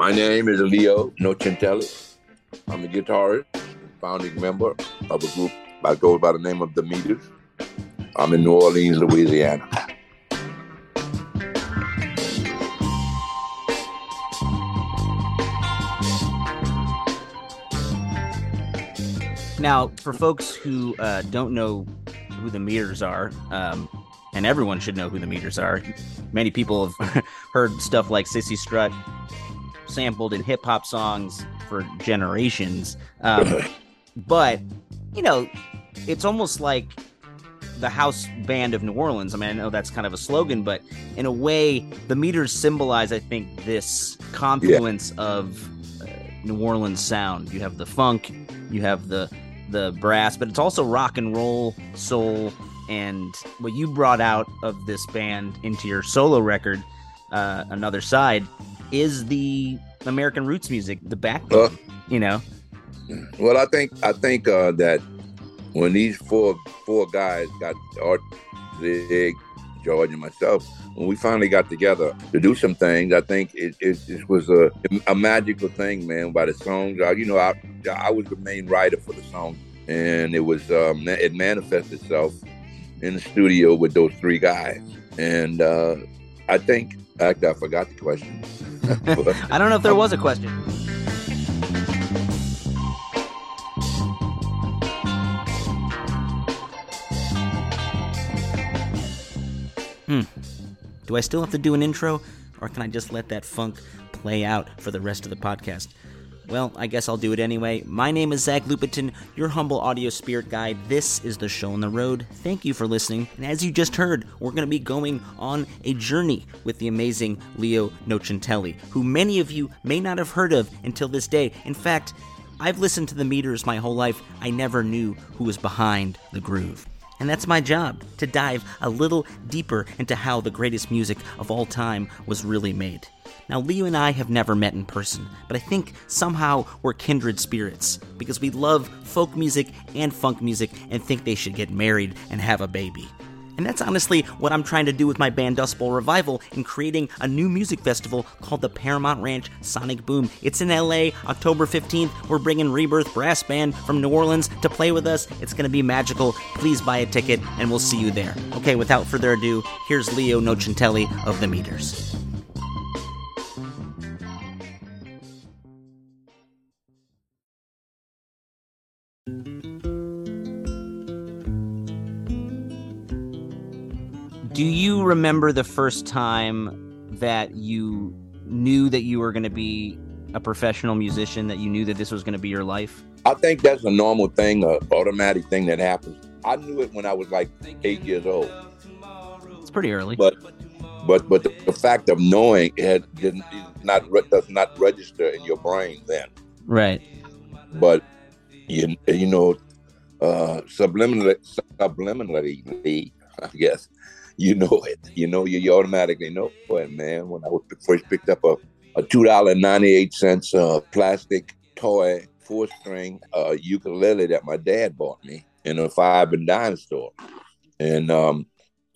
My name is Leo Nocentelli. I'm a guitarist, founding member of a group that goes by the name of The Meters. I'm in New Orleans, Louisiana. Now, for folks who uh, don't know who the meters are, um, and everyone should know who the meters are, many people have heard stuff like Sissy Strut sampled in hip hop songs for generations. Um, but, you know, it's almost like the house band of New Orleans. I mean, I know that's kind of a slogan, but in a way, the meters symbolize, I think, this confluence yeah. of uh, New Orleans sound. You have the funk, you have the the brass, but it's also rock and roll, soul, and what you brought out of this band into your solo record, uh, another side, is the American roots music, the backbone. Uh, you know. Well, I think I think uh, that when these four four guys got Art, Zig, George, and myself, when we finally got together to do some things, I think it, it, it was a, a magical thing, man. By the songs, you know, I I was the main writer for the song, and it was um, it manifested itself in the studio with those three guys, and uh, I think actually I forgot the question. I don't know if there was a question. Hmm. Do I still have to do an intro, or can I just let that funk play out for the rest of the podcast? Well, I guess I'll do it anyway. My name is Zach Lupetin, your humble audio spirit guide. This is the show on the road. Thank you for listening. And as you just heard, we're going to be going on a journey with the amazing Leo Nocentelli, who many of you may not have heard of until this day. In fact, I've listened to the meters my whole life. I never knew who was behind the groove. And that's my job, to dive a little deeper into how the greatest music of all time was really made. Now, Leo and I have never met in person, but I think somehow we're kindred spirits because we love folk music and funk music and think they should get married and have a baby. And that's honestly what I'm trying to do with my band Dust Bowl Revival in creating a new music festival called the Paramount Ranch Sonic Boom. It's in LA, October 15th. We're bringing Rebirth Brass Band from New Orleans to play with us. It's going to be magical. Please buy a ticket and we'll see you there. Okay, without further ado, here's Leo Nocentelli of The Meters. Do you remember the first time that you knew that you were going to be a professional musician, that you knew that this was going to be your life? I think that's a normal thing, a automatic thing that happens. I knew it when I was like eight years old. It's pretty early. But but but the, the fact of knowing it did not does not register in your brain then. Right. But you you know, uh, subliminally, subliminally, I guess you know it. You know, you, you automatically know it, man. When I first picked up a, a two dollar ninety eight cents uh, plastic toy four string uh, ukulele that my dad bought me in a five and dime store, and um,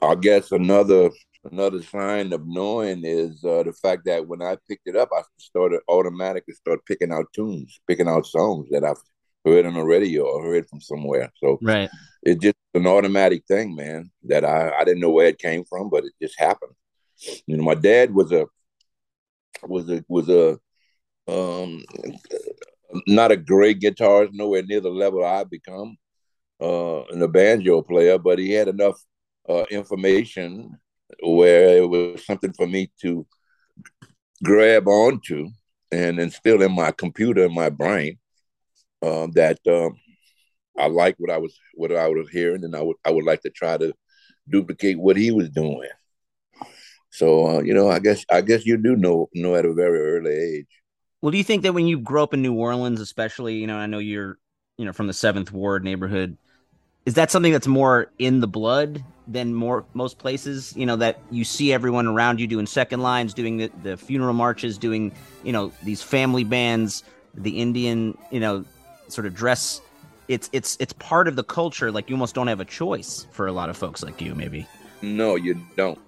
I guess another another sign of knowing is uh, the fact that when I picked it up, I started automatically start picking out tunes, picking out songs that I've heard on the radio or heard from somewhere. So right it's just an automatic thing, man. That I I didn't know where it came from, but it just happened. You know, my dad was a was a was a um not a great guitarist, nowhere near the level I've become, uh, and a banjo player, but he had enough uh, information where it was something for me to grab onto and instill in my computer in my brain uh, that um, I like what I was what I was hearing, and I would I would like to try to duplicate what he was doing. So uh, you know, I guess I guess you do know know at a very early age. Well, do you think that when you grow up in New Orleans, especially, you know, I know you're, you know, from the Seventh Ward neighborhood, is that something that's more in the blood than more most places? You know, that you see everyone around you doing second lines, doing the, the funeral marches, doing, you know, these family bands, the Indian, you know, sort of dress. It's it's it's part of the culture. Like you almost don't have a choice for a lot of folks like you, maybe. No, you don't.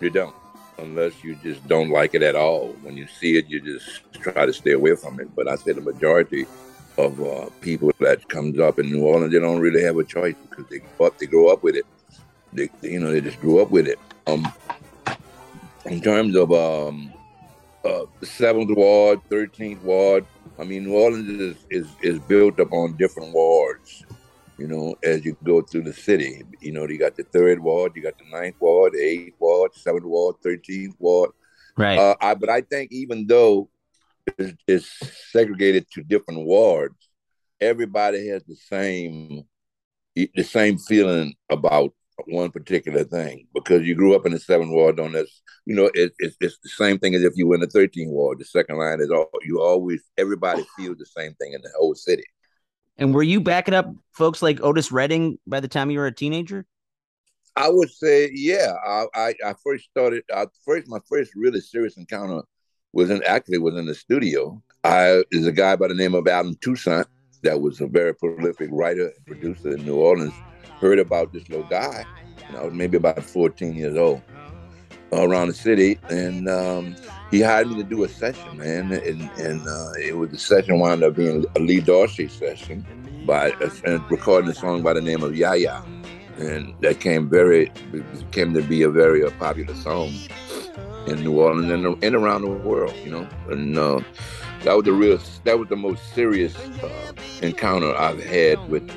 You don't unless you just don't like it at all. When you see it, you just try to stay away from it. But I say the majority of uh, people that comes up in New Orleans, they don't really have a choice because they up, they grow up with it. They, you know, they just grew up with it. Um, in terms of um, uh, seventh ward, thirteenth ward, I mean, New Orleans is, is is built upon different wards you know, as you go through the city. You know, you got the third ward, you got the ninth ward, the eighth ward, seventh ward, thirteenth ward. Right. Uh, I, but I think even though it's, it's, segregated to different wards, everybody has the same the same feeling about one particular thing because you grew up in the seventh ward on this. You know, it, it, it's the same thing as if you were in the Thirteen ward. The second line is all you always everybody feels the same thing in the whole city. And were you backing up folks like Otis Redding by the time you were a teenager? I would say, yeah. I I, I first started. I first my first really serious encounter was in actually was in the studio. I is a guy by the name of Allen Toussaint that was a very prolific writer and producer in New Orleans. Heard about this little guy, I was maybe about 14 years old around the city, and um, he hired me to do a session, man. And, and uh, it was the session wound up being a Lee Dorsey session by uh, recording a song by the name of Yaya, and that came very came to be a very uh, popular song in New Orleans and, and around the world, you know. And uh, that was the real that was the most serious uh, encounter I've had with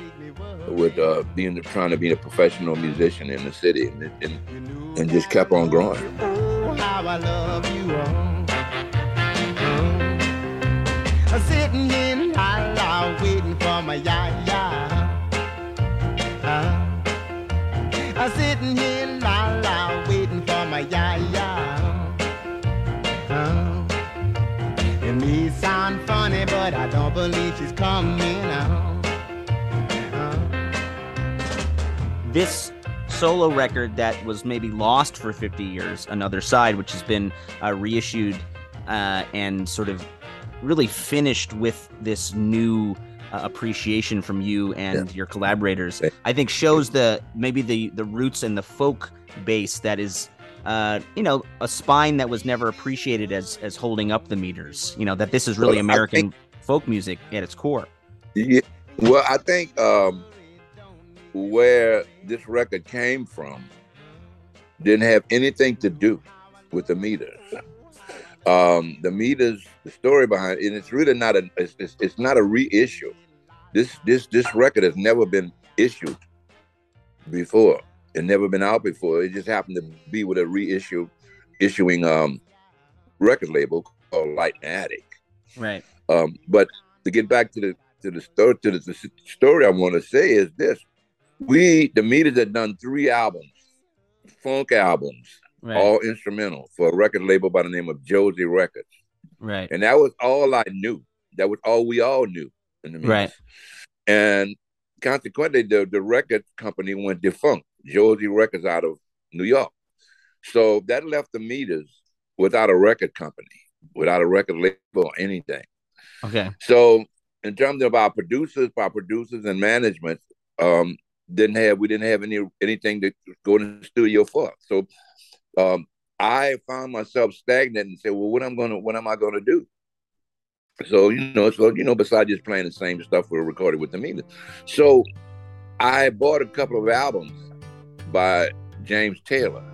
with uh, being trying to be a professional musician in the city and, and, and just kept on growing. How I love you all. Sitting in waiting for my ya Uh, sitting in waiting for my ya Uh, it may sound funny, but I don't believe she's coming out. This solo record that was maybe lost for 50 years, Another Side, which has been uh, reissued uh, and sort of really finished with this new uh, appreciation from you and yeah. your collaborators. I think shows the maybe the the roots and the folk base that is uh, you know, a spine that was never appreciated as as holding up the meters. You know, that this is really American think, folk music at its core. Yeah. Well, I think um, where this record came from didn't have anything to do with the meters. Um, the meters, the story behind it, and it's really not a, it's, it's, it's not a reissue. This this this record has never been issued before. It never been out before. It just happened to be with a reissue, issuing um, record label called Light-O-Matic. Right. Um, but to get back to the to the story to the, the story I want to say is this: we the Meters had done three albums, funk albums, right. all instrumental for a record label by the name of Josie Records. Right. And that was all I knew. That was all we all knew in the Meters. Right. And consequently, the, the record company went defunct, Josie Records out of New York. So that left the Meters without a record company, without a record label or anything. Okay. So in terms of our producers, our producers and management, um, didn't have we didn't have any anything to go to the studio for. So um, I found myself stagnant and said, "Well, what I'm gonna what am I gonna do?" So you know, so you know, besides just playing the same stuff we're recorded with the Meters, so I bought a couple of albums by James Taylor.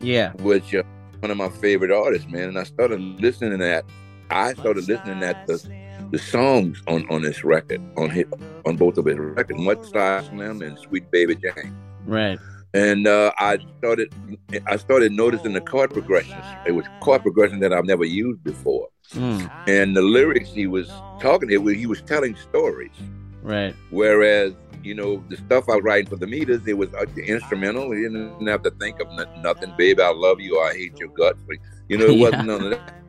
Yeah, which uh, one of my favorite artists, man. And I started listening to that. I started listening at the the songs on on this record on his, on both of his records, Mud Slide Slim and Sweet Baby James. Right. And uh, I started I started noticing the chord progressions. It was chord progression that I've never used before. Mm. And the lyrics he was talking, it he was telling stories. Right. Whereas you know, the stuff I was writing for the meters, it was uh, instrumental. We didn't have to think of nothing, baby. I love you I hate your guts. But, you know, it yeah. wasn't none of that.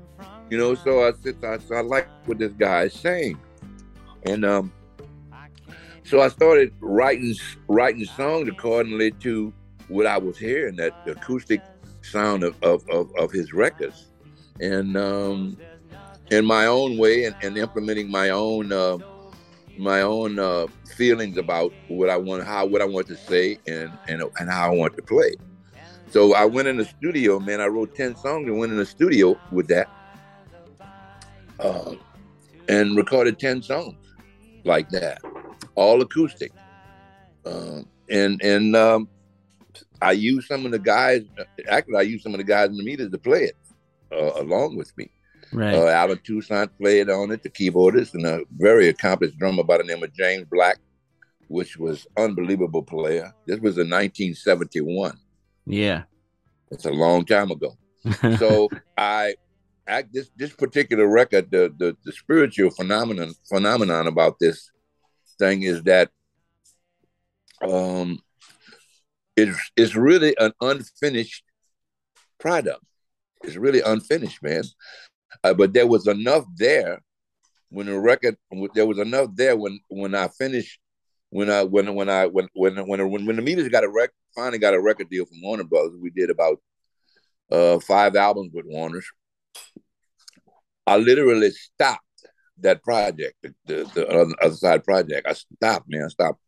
You know, so I said, I, I like what this guy is saying, and um, so I started writing writing songs accordingly to what I was hearing, that acoustic sound of of, of, of his records, and um, in my own way, and, and implementing my own. Uh, my own uh, feelings about what I want, how what I want to say, and and and how I want to play. So I went in the studio, man. I wrote ten songs and went in the studio with that, uh, and recorded ten songs like that, all acoustic. Uh, and and um, I used some of the guys. Actually, I used some of the guys in the meters to play it uh, along with me. Right. Uh, Allen Toussaint played on it, the keyboardist, and a very accomplished drummer by the name of James Black, which was unbelievable player. This was in 1971. Yeah, it's a long time ago. so I, I this this particular record, the, the the spiritual phenomenon phenomenon about this thing is that um, it's it's really an unfinished product. It's really unfinished, man. Uh, but there was enough there when the record. There was enough there when when I finished. When I when when I when when when when, the Meters got a rec finally got a record deal from Warner Brothers, we did about uh, five albums with Warner's. I literally stopped that project, the, the, the other side project. I stopped, man. I stopped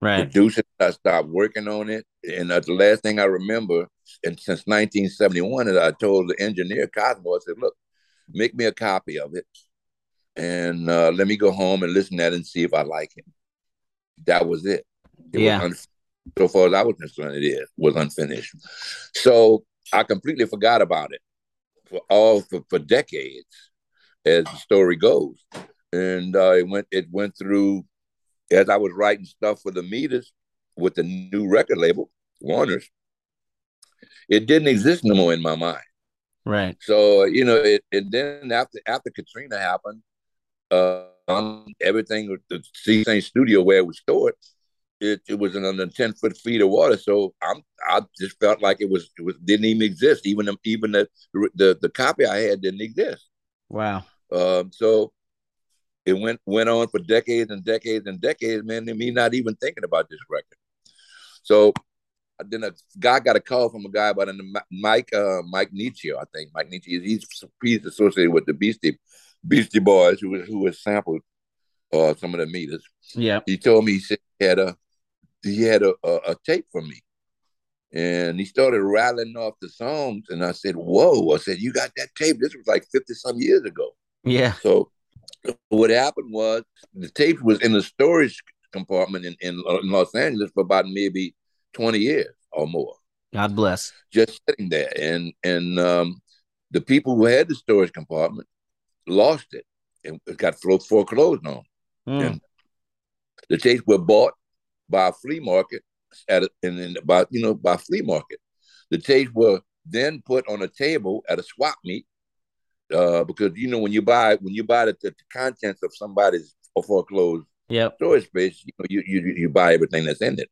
right. producing. I stopped working on it. And the last thing I remember, and since 1971, is I told the engineer Cosmo, I said, "Look, make me a copy of it, and uh, let me go home and listen to it and see if I like it. That was it. it yeah. Was un- so far as I was concerned, it is was unfinished. So I completely forgot about it for all for, for decades, as the story goes. And uh, it went it went through as I was writing stuff for the meters with the new record label, Warner's. It didn't exist no more in my mind. Right. So you know, it, and then after after Katrina happened, uh, everything the Sea-Saint studio where it was stored, it, it was in under ten foot feet of water. So I'm I just felt like it was it was didn't even exist. Even the, even the the the copy I had didn't exist. Wow. Um. So it went went on for decades and decades and decades, man. And me not even thinking about this record. So then a guy got a call from a guy by the name Mike uh, Mike Nishita, I think Mike Nishita. He's he's associated with the Beastie Beastie Boys, who was who was sampled uh, some of the meters. Yeah, he told me he said he had a he had a, a, a tape for me, and he started rattling off the songs, and I said, "Whoa!" I said, "You got that tape? This was like fifty some years ago." Yeah. So what happened was the tape was in the storage compartment in, in, in Los Angeles for about maybe 20 years or more. God bless. Just sitting there. And and um, the people who had the storage compartment lost it and it got foreclosed on. Mm. And the tapes were bought by a flea market at a, and then by you know by flea market. The tapes were then put on a table at a swap meet uh, because you know when you buy when you buy the, the contents of somebody's foreclosed yep. storage space, you know you, you you buy everything that's in it.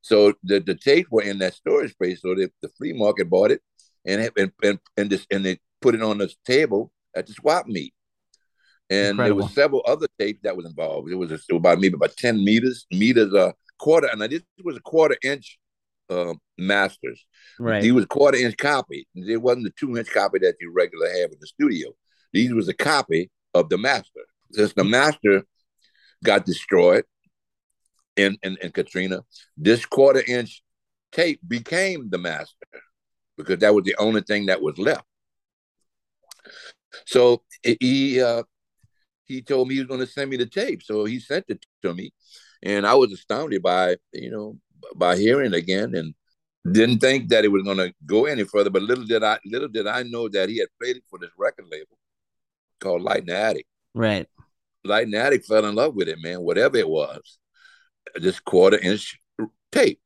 So the, the tapes were in that storage space. So the, the flea market bought it and and and and, this, and they put it on the table at the swap meet. And Incredible. there was several other tapes that was involved. It was, a, it was about maybe about 10 meters, meters a quarter, and this was a quarter inch uh, masters. Right. He was a quarter inch copy. It wasn't the two inch copy that you regularly have in the studio. These was a copy of the master. Since the master got destroyed, in, in, in Katrina, this quarter inch tape became the master because that was the only thing that was left. So he uh, he told me he was going to send me the tape, so he sent it to me, and I was astounded by you know by hearing it again, and didn't think that it was going to go any further. But little did I little did I know that he had played it for this record label called Light and Attic. Right. Light and Attic fell in love with it, man. Whatever it was, this quarter inch tape.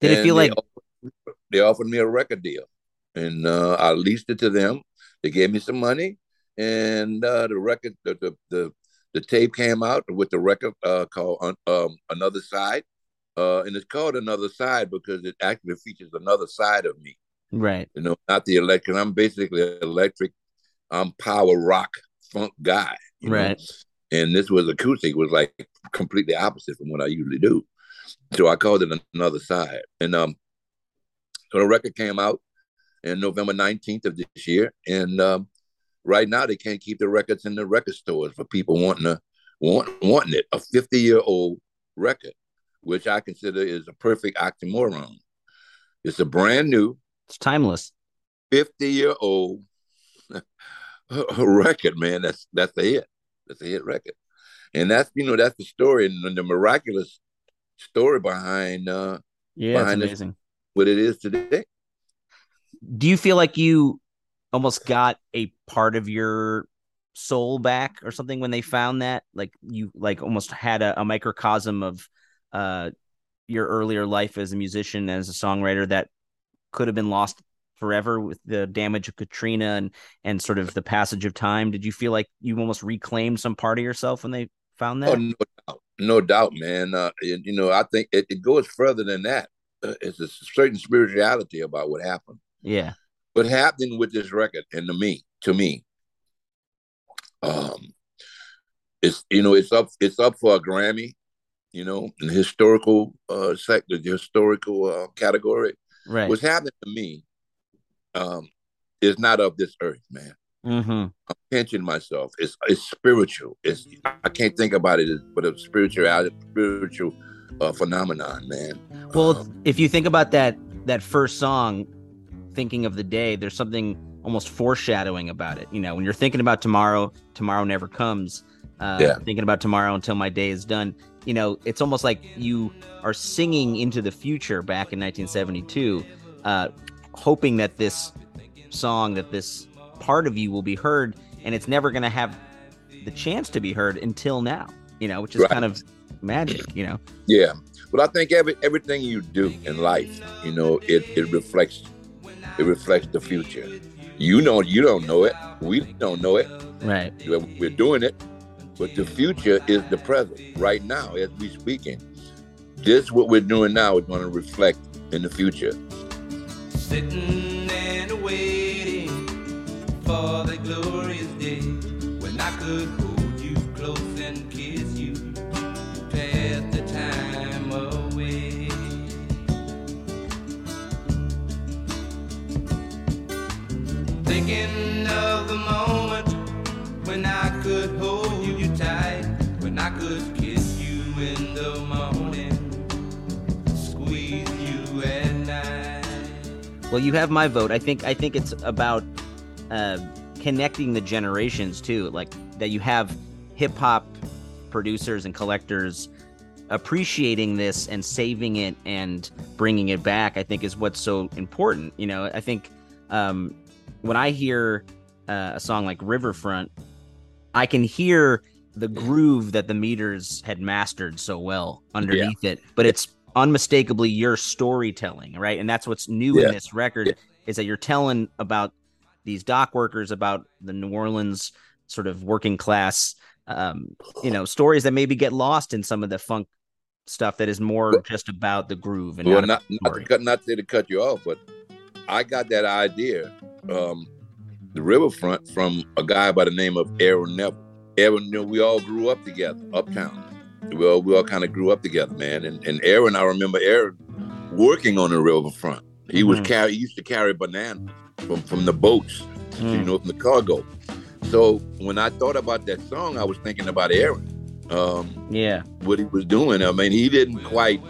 Did and it feel like offered, they offered me a record deal, and uh, I leased it to them. They gave me some money, and uh, the record, the, the, the the tape came out with the record uh, called um, Another Side. Uh, and it's called Another Side because it actually features another side of me. Right. You know, not the electric. I'm basically electric. I'm power rock funk guy. right. Know? And this was acoustic, was like completely opposite from what I usually do. So I called it Another Side. And um, so the record came out in November 19th of this year. And um, right now they can't keep the records in the record stores for people wanting to want, wanting it. A 50 year old record, which I consider is a perfect oxymoron. It's a brand new, it's timeless, 50 year old record, man. That's that's a hit. That's a hit record, and that's you know that's the story and the miraculous story behind uh yeah, behind it's amazing. This, what it is today. Do you feel like you almost got a part of your soul back or something when they found that like you like almost had a, a microcosm of uh your earlier life as a musician as a songwriter that could have been lost forever with the damage of Katrina and and sort of the passage of time did you feel like you almost reclaimed some part of yourself when they found that? Oh, no doubt, no doubt, man. Uh, you know, I think it, it goes further than that. Uh, it's a certain spirituality about what happened. yeah What happened with this record, and to me, to me, um, it's you know, it's up, it's up for a Grammy. You know, in the historical uh sector, the historical uh, category. right What's happening to me, um, is not of this earth, man. mm-hmm I'm pinching myself. It's it's spiritual. It's I can't think about it but a spiritual spiritual uh, phenomenon, man. Well, Um, if you think about that that first song, thinking of the day, there's something almost foreshadowing about it. You know, when you're thinking about tomorrow, tomorrow never comes. Uh, Yeah. Thinking about tomorrow until my day is done. You know, it's almost like you are singing into the future back in 1972, uh, hoping that this song, that this part of you will be heard, and it's never going to have the chance to be heard until now. You know, which is Right. kind of magic. You know. yeah, Well, I think every everything you do in life, you know, it it reflects it reflects the future. You know, you don't know it. We don't know it. Right. We're doing it, but the future is the present. Right now, as we speaking, this what we're doing now is going to reflect in the future. Sitting and waiting for the glorious day when I could the moment when I could hold you tight, when I could kiss you in the morning, squeeze you at night. Well, you have my vote. I think I think it's about uh, connecting the generations too, like that you have hip hop producers and collectors appreciating this and saving it and bringing it back. I think is what's so important. You know, I think um, when I hear uh, a song like Riverfront, I can hear the groove that the meters had mastered so well underneath it, but it's unmistakably your storytelling, right? And that's what's new Yeah. in this record Yeah. is that you're telling about these dock workers, about the New Orleans sort of working class, um, you know, stories that maybe get lost in some of the funk stuff that is more Well- just about the groove and well, not, not not to cut not to cut you off, but I got that idea, um, the riverfront from a guy by the name of Aaron Neville. Aaron, you know, we all grew up together, uptown. We all we all kind of grew up together, man. And and Aaron, I remember Aaron working on the riverfront. He was Mhm. carry he used to carry bananas from from the boats, you Mm. know, from the cargo. So when I thought about that song, I was thinking about Aaron. Um, Yeah, what he was doing. I mean, he didn't quite.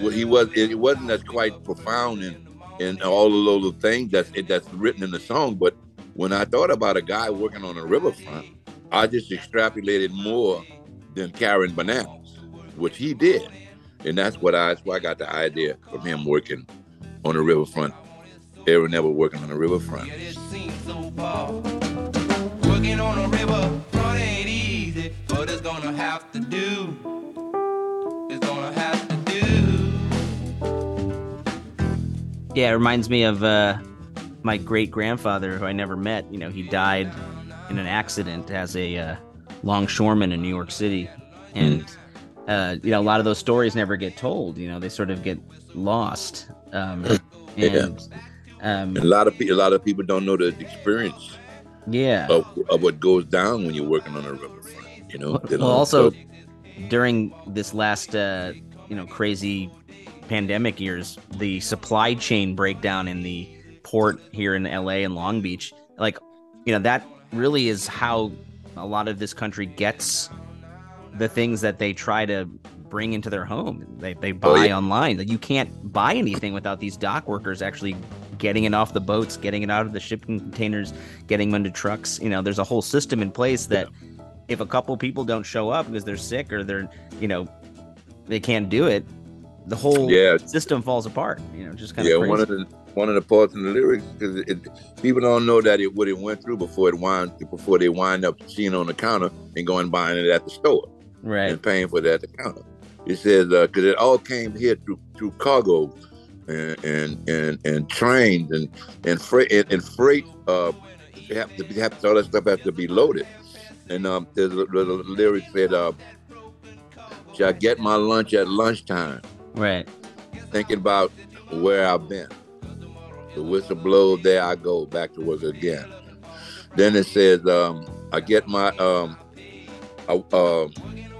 Well, he was. It wasn't as quite profound in in all the little things that's that's written in the song. But when I thought about a guy working on a riverfront, I just extrapolated more than carrying bananas, which he did, and that's what I. That's why I got the idea from him working on the riverfront. Aaron never working on the riverfront. Yet it seems so far. Working on a river front ain't easy, but it's gonna have to do. It's gonna have to do. yeah. It reminds me of uh, my great grandfather, who I never met. You know, he died in an accident as a uh, longshoremen in New York City, and uh, you know a lot of those stories never get told. You know, they sort of get lost. Um, Yeah. and um, And a lot of people, a lot of people don't know the experience yeah. of, of what goes down when you're working on a riverfront. You know. Well, don't- also during this last, uh, you know, crazy pandemic years, the supply chain breakdown in the port here in LA and Long Beach, like, you know, that really is how a lot of this country gets the things that they try to bring into their home. They, they buy Oh, yeah. online. Like, You can't buy anything without these dock workers actually getting it off the boats, getting it out of the shipping containers, getting them into trucks. You know, there's a whole system in place that if a couple people don't show up because they're sick or they're, you know, they can't do it, the whole Yeah. system falls apart. You know, just kind yeah, of crazy. one of the one of the parts in the lyrics because it, people don't know that it what it went through before it wind before they wind up seeing it on the counter and going buying it at the store right. and paying for it at the counter. It says because it all came here through through cargo and and and, and trains and and freight and, and freight. Uh, they have to be, have to, all that stuff has to be loaded. And um, there's a, there's a lyric said, uh, "Shall I get my lunch at lunchtime?" Right. thinking about where I've been. The whistle blows, there I go, back to work again. Then it says, um, I get my, um, uh, uh,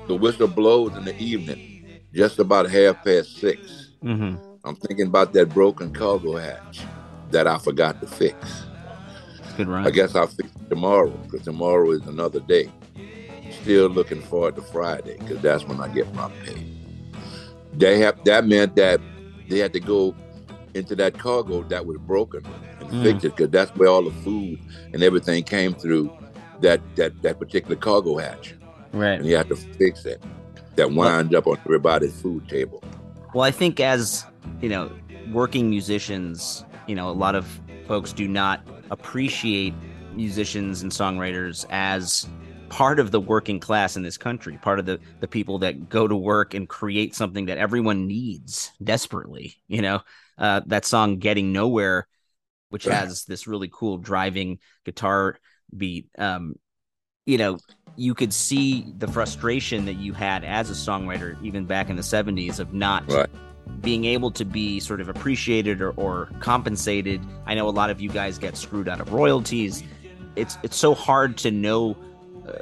the whistle blows in the evening, just about half past six. Mm-hmm. I'm thinking about that broken cargo hatch that I forgot to fix. I guess I'll fix it tomorrow because tomorrow is another day. Still looking forward to Friday because that's when I get my pay. They have that meant that they had to go into that cargo that was broken and Mm. fix it because that's where all the food and everything came through that that that particular cargo hatch, Right. and you have to fix it. That winds up on everybody's food table. Well, I think as you know, working musicians, you know, a lot of folks do not appreciate musicians and songwriters as part of the working class in this country, part of the the people that go to work and create something that everyone needs desperately. You know, uh, that song "Getting Nowhere," which has this really cool driving guitar beat. Um, you know, you could see the frustration that you had as a songwriter, even back in the '70s, of not Right. being able to be sort of appreciated or, or compensated. I know a lot of you guys get screwed out of royalties. It's it's so hard to know uh,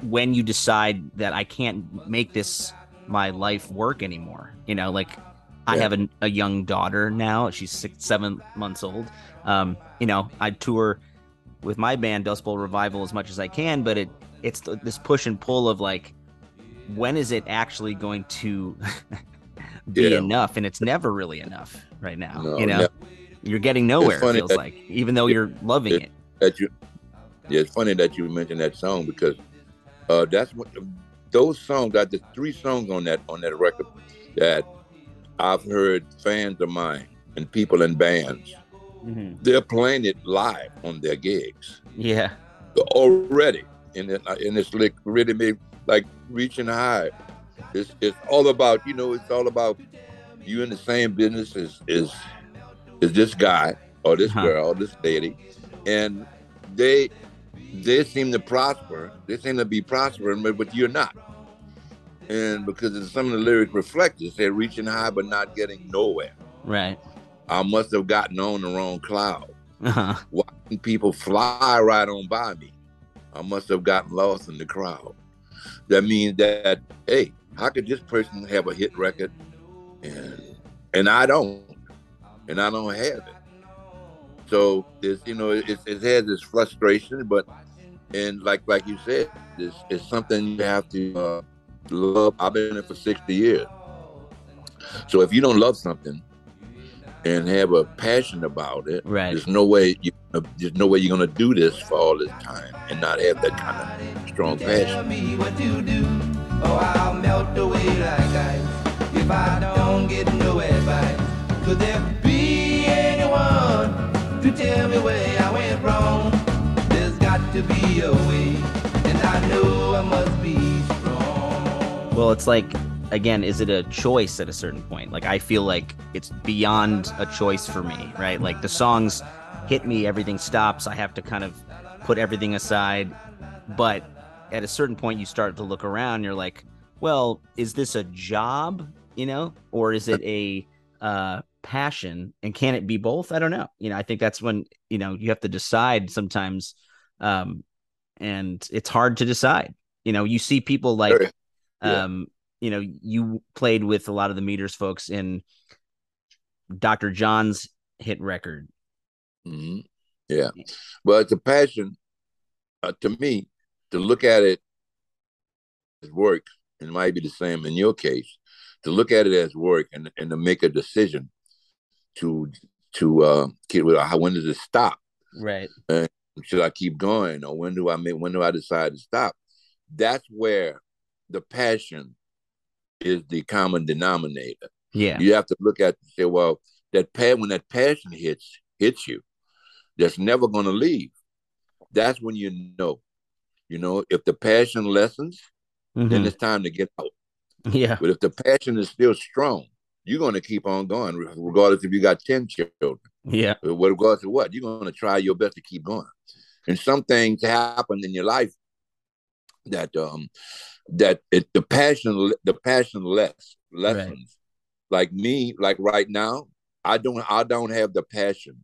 when you decide that I can't make this my life work anymore. You know, like I have a, a young daughter now. She's six, seven months old. Um, you know, I tour with my band Dust Bowl Revival as much as I can, but it it's th- this push and pull of like, when is it actually going to be Yeah. enough? And it's never really enough right now. No, you know, never. you're getting nowhere. It feels that- like, even though Yeah. you're loving It- it. that you yeah it's funny that you mentioned that song because uh that's what those songs got the three songs on that on that record that i've heard fans of mine and people in bands they're playing it live on their gigs. Yeah. already and it, and it's like really made like reaching high. It's it's all about you know it's all about you in the same business as is is this guy or this Uh-huh. girl or this lady and they they seem to prosper. They seem to be prospering but, but you're not and because some of the lyrics reflect it they're reaching high but not getting nowhere Right. i must have gotten on the wrong cloud Uh-huh. watching people fly right on by me. I must have gotten lost in the crowd. That means that, hey, how could this person have a hit record and and I don't, and I don't have it. So it's you know it, it has this frustration, but and like like you said, it's, it's something you have to uh, love. I've been in it for sixty years, so if you don't love something and have a passion about it, Right. there's no way you there's no way you're gonna do this for all this time and not have that kind of strong Tell passion. me what to do, Well, it's like again, is it a choice at a certain point? Like I feel like it's beyond a choice for me, right? Like the songs hit me, everything stops. I have to kind of put everything aside. But at a certain point you start to look around. You're like, well, is this a job? You know, or is it a uh, passion? And can it be both? I don't know. You know, I think that's when you know you have to decide sometimes, um, and it's hard to decide. You know, you see people like. Yeah. um, you know, you played with a lot of the meters folks in Dr. John's hit record. hmm Yeah. Well, it's a passion uh, to me to look at it as work, and it might be the same in your case, to look at it as work and, and to make a decision to to uh keep, how when does it stop? Right. Should I keep going or when do I make when do I decide to stop? That's where the passion is the common denominator. Yeah. You have to look at and say, well, that pa- when that passion hits hits you, that's never going to leave. That's when you know. You know, if the passion lessens, then Mhm. it's time to get out. Yeah. But if the passion is still strong, you're going to keep on going, regardless if you got ten children. Yeah. Regardless of what, you're going to try your best to keep going. And some things happen in your life that um that it, the passion the passion less lessons. Like me, like right now, I don't I don't have the passion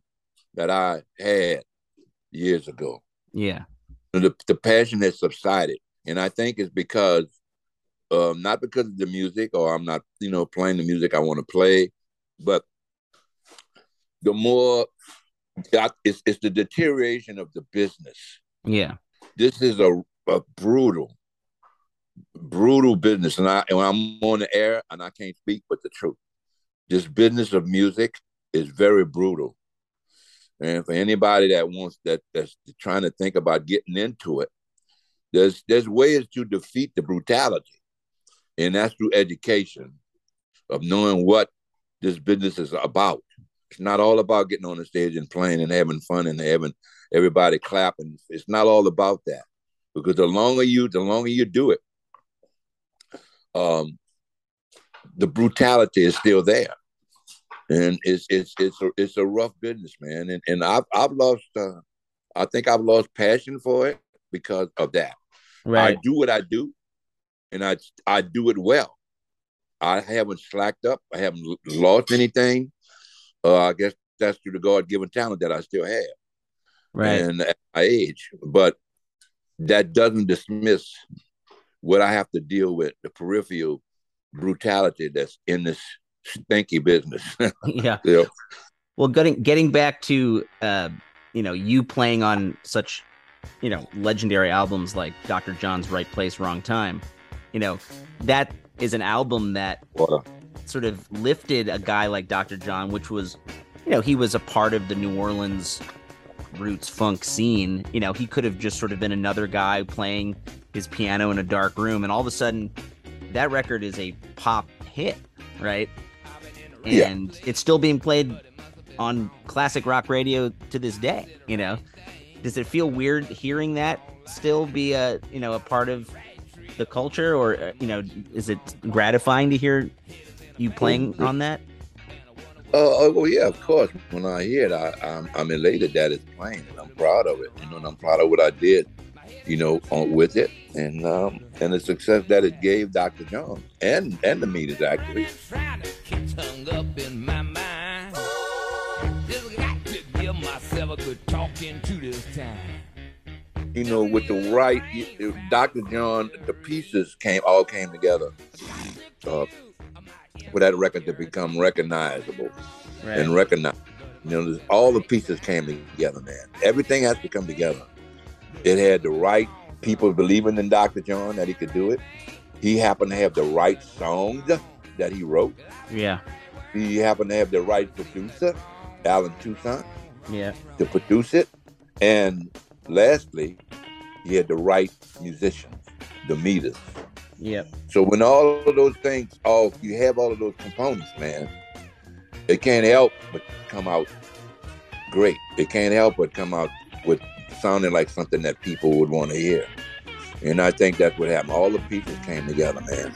that I had years ago. Yeah. The the passion has subsided, and I think it's because um not because of the music or I'm not you know playing the music I want to play, but the more that it's, it's the deterioration of the business. Yeah. This is a, a brutal, brutal business, and I when I'm on the air and I can't speak but the truth. This business of music is very brutal, and for anybody that wants that that's trying to think about getting into it, there's there's ways to defeat the brutality, and that's through education, of knowing what this business is about. It's not all about getting on the stage and playing and having fun and having everybody clapping. It's not all about that. Because the longer you the longer you do it, um, the brutality is still there. And it's it's it's a it's a rough business, man. And and I've I've lost uh, I think I've lost passion for it because of that. Right. I do what I do, and I I do it well. I haven't slacked up. I haven't lost anything. Uh, I guess that's through the God given talent that I still have, right. and at my age. But that doesn't dismiss what I have to deal with the peripheral brutality that's in this stinky business. yeah. you know? Well, getting getting back to uh, you know, you playing on such, you know, legendary albums like Dr. John's Right Place, Wrong Time, you know, that is an album that sort of lifted a guy like Dr. John, which was, you know, he was a part of the New Orleans roots funk scene. You know, he could have just sort of been another guy playing his piano in a dark room, and all of a sudden, that record is a pop hit, right? Yeah. And it's still being played on classic rock radio to this day. You know, does it feel weird hearing that still be a you know a part of the culture, or uh, you know, is it gratifying to hear you playing on that? Oh, oh, well, yeah, of course. When I hear it, I, I'm, I'm elated that it's playing, and I'm proud of it. You know, and I'm proud of what I did, you know, on, with it, and um, and the success that it gave Dr. John and and the meters actually. Trying to keep hung up in my mind. Just got to give myself a good talking to this time. You know, with the right, Dr. John, the pieces came all came together uh, for that record to become recognizable and recognized. You know, all the pieces came together, man. Everything has to come together. It had the right people believing in Dr. John that he could do it. He happened to have the right songs that he wrote. Yeah, He happened to have the right producer, Allen Toussaint, yeah, to produce it. And lastly, he had the right musicians, the meters. yeah, So when all of those things, all you have all of those components, man, it can't help but come out great. It can't help but come out with sounded like something that people would want to hear. And I think that's what happened. All the people came together, man.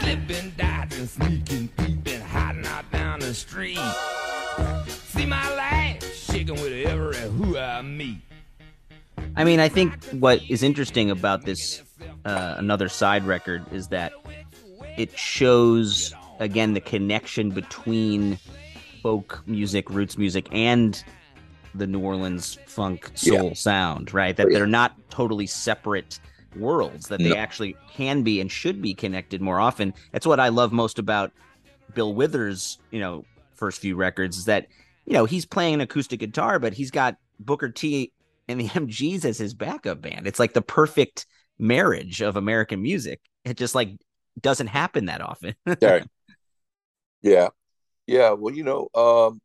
Slipping, dodging, sneaking, peeping, hiding out down the street. See my life shaking with every who I meet. I mean, I think what is interesting about this uh, another side record is that it shows again the connection between folk music, roots music, and the New Orleans funk soul Yeah. sound, right? That they're not totally separate worlds, that they No. actually can be and should be connected more often. That's what I love most about Bill Withers, you know, first few records is that, you know, he's playing an acoustic guitar, but he's got Booker T and the MGs as his backup band. It's like the perfect marriage of American music. It just like doesn't happen that often. Right. yeah, yeah. Well, you know, um,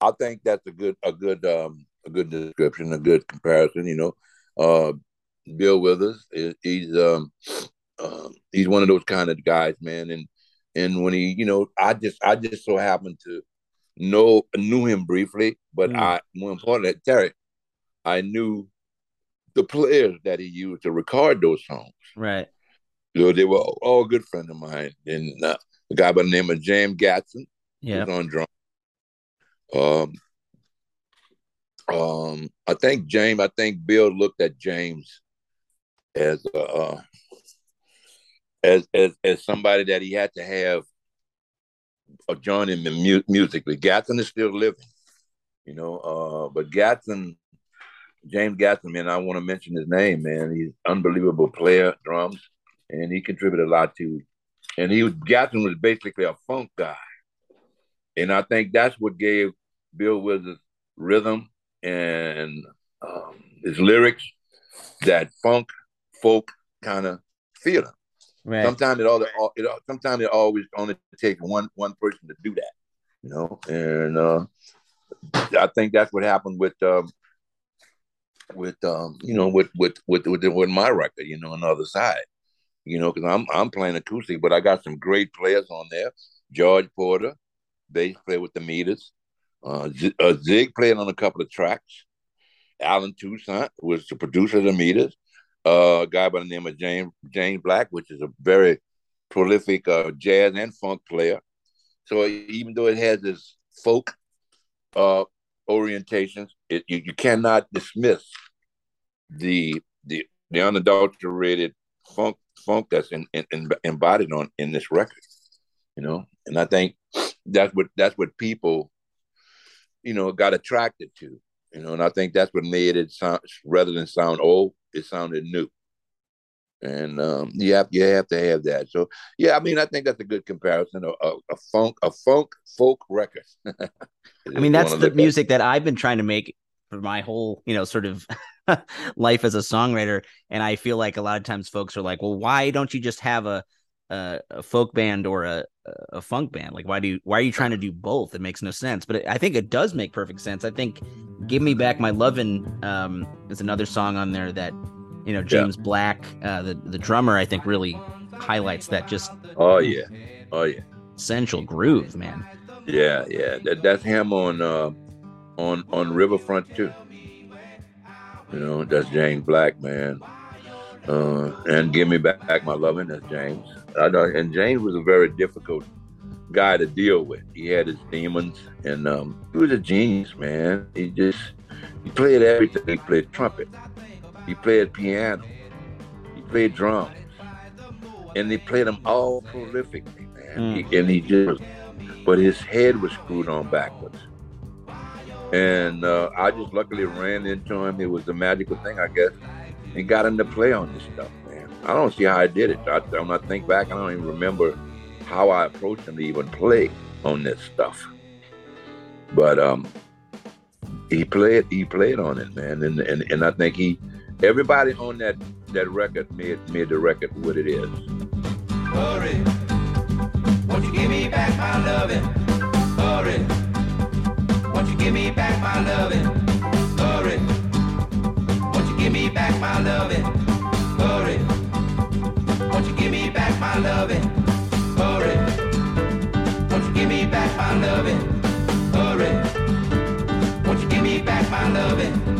I think that's a good, a good, um, a good description, a good comparison. You know, uh, Bill Withers, is, he's, um, um, he's one of those kind of guys, man. And and when he, you know, I just, I just so happened to know knew him briefly, but Mm. I, more importantly, Terry, I knew the players that he used to record those songs. right. Know, they were all, good friends of mine. And uh, a guy by the name of James Gadson Yeah. was on drum. Um, um, I think James, I think Bill looked at James as uh, uh, as as as somebody that he had to have a join him in mu- musically. Gadson is still living, you know. Uh, but Gadson, James Gadson, man, I want to mention his name, man. He's unbelievable player, drums, and he contributed a lot to. And he was Gadson was basically a funk guy, and I think that's what gave Bill Withers rhythm and um, his lyrics that funk folk kind of feeling. Right. Sometimes it all, it sometimes it always only takes one one person to do that, you know. And uh, I think that's what happened with um, with um, you know with with with with, with my record, you know, on the other side, you know, because I'm I'm playing acoustic, but I got some great players on there. George Porter, bass player with the Meters. Uh, Z- uh, Zig played on a couple of tracks. Allen Toussaint was the producer of the Meters uh, a guy by the name of James James Black, which is a very prolific uh, jazz and funk player. So even though it has this folk uh, orientations, it, you, you cannot dismiss the the the unadulterated funk funk that's in, in, in, embodied on in this record. You know, and I think that's what that's what people, you know, got attracted to. You know, and I think that's what made it sound rather than sound old, it sounded new. And um, you have you have to have that. So yeah, I mean, I think that's a good comparison. A, a, a funk, a funk folk record. I mean, that's the music that I've been trying to make for my whole, you know, sort of life as a songwriter. And I feel like a lot of times folks are like, well, why don't you just have a a, a folk band or a, a funk band? Like, why do you, why are you trying to do both? It makes no sense. But I think it does make perfect sense. I think "Give Me Back My Lovin'" um, is another song on there that you know James Black, uh, the the drummer, I think really highlights that just Oh yeah, oh yeah, essential groove, man. yeah, yeah. That that's him on uh, on on Riverfront too. You know, that's James Black, man. Uh, and give me back, back my loving. That's James. I know, and James was a very difficult guy to deal with. He had his demons, and um, he was a genius, man. He just he played everything. He played trumpet. He played piano. He played drums, and he played them all prolifically, man. He, and he just, but his head was screwed on backwards. And uh, I just luckily ran into him. It was a magical thing, I guess. and got him to play on this stuff, man. I don't see how I did it. I, when I think back, I don't even remember how I approached him to even play on this stuff. But um, he played, he played on it, man, and and, and I think he, everybody on that that record made made the record what it is. Hurry, won't you give me back my loving? Hurry, won't you give me back my loving? Hurry, won't you give me back my loving? Hurry, won't you give me back my loving? Hurry, won't you give me back my loving? Hurry, won't you give me back my loving?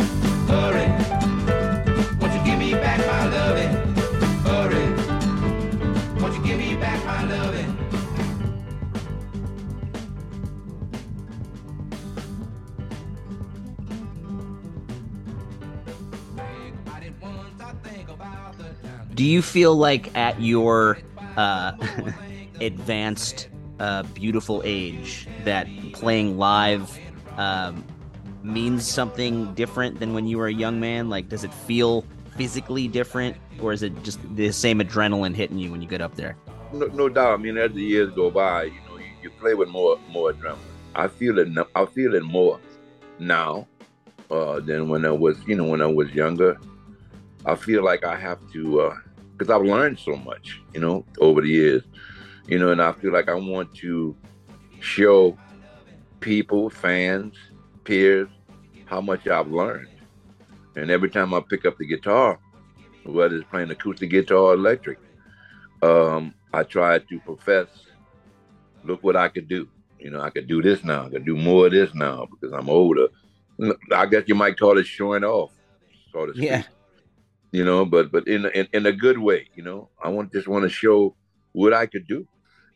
Do you feel like at your uh, advanced, uh, beautiful age that playing live um, means something different than when you were a young man? Like, does it feel physically different, or is it just the same adrenaline hitting you when you get up there? No, no doubt. I mean, as the years go by, you know, you, you play with more more adrenaline. I feel it. I feel it more now uh, than when I was, you know, when I was younger. I feel like I have to, because I've learned so much, you know, over the years, you know, and I feel like I want to show people, fans, peers, how much I've learned. And every time I pick up the guitar, whether it's playing acoustic guitar or electric, um, I try to profess, look what I could do. You know, I could do this now. I could do more of this now because I'm older. I guess you might call it showing off, so to speak. Yeah. You know, but but in, in in a good way. You know, I want just want to show what I could do,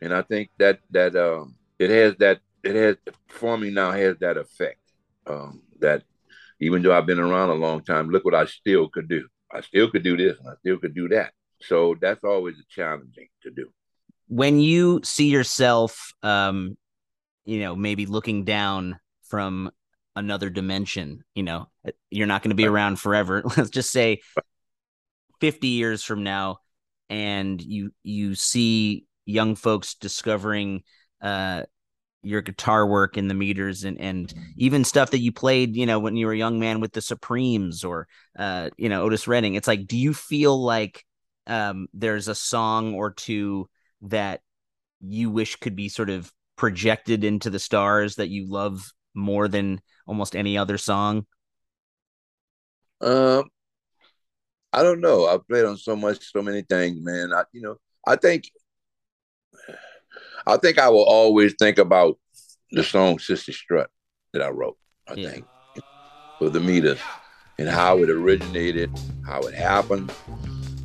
and I think that that um, it has that it has for me now has that effect. Um, that even though I've been around a long time, look what I still could do. I still could do this, and I still could do that. So that's always challenging to do. When you see yourself, um, you know, maybe looking down from another dimension, you know, you're not going to be around forever. Let's just say 50 years from now, and you you see young folks discovering uh your guitar work in the meters and and even stuff that you played you know when you were a young man with the supremes or uh you know otis redding it's like do you feel like um, there's a song or two that you wish could be sort of projected into the stars that you love more than almost any other song? Um, I don't know. I've played on so much, so many things, man. I, you know, I think, I think I will always think about the song "Sissy Strut" that I wrote. I yeah. think for the meters and how it originated, how it happened,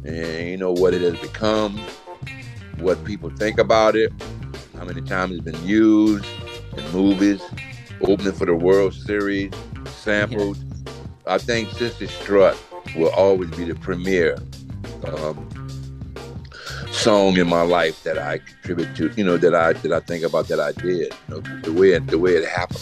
and you know what it has become, what people think about it, how many times it's been used in movies, opening for the World Series, sampled. I think Sissy Strut will always be the premier um, song in my life that I contribute to. You know that I that I think about that I did. You know, the way it, the way it happened.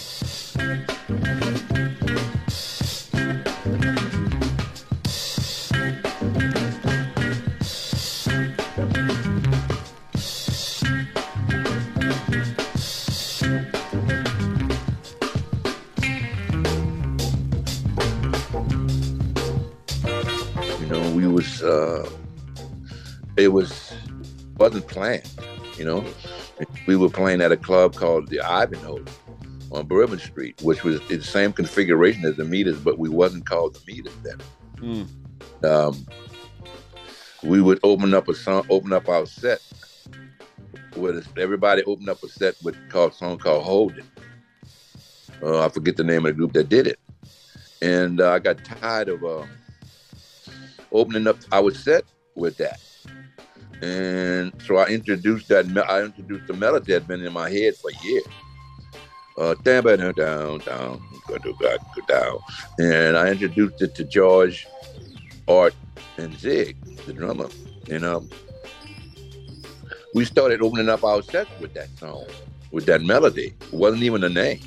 It was wasn't planned. You know, we were playing at a club called the Ivanhoe on Bourbon Street, which was the same configuration as the Meters, but we wasn't called the Meters then. Mm. Um, we would open up a song, open up our set with everybody opened up a set with called song called Hold It. Uh, I forget the name of the group that did it, and uh, I got tired of uh, opening up our set with that. And so I introduced that. I introduced the melody that had been in my head for years. Uh, down, down, down, down. And I introduced it to George, Art, and Zig, the drummer. And um, we started opening up our sets with that song, with that melody. It wasn't even a name.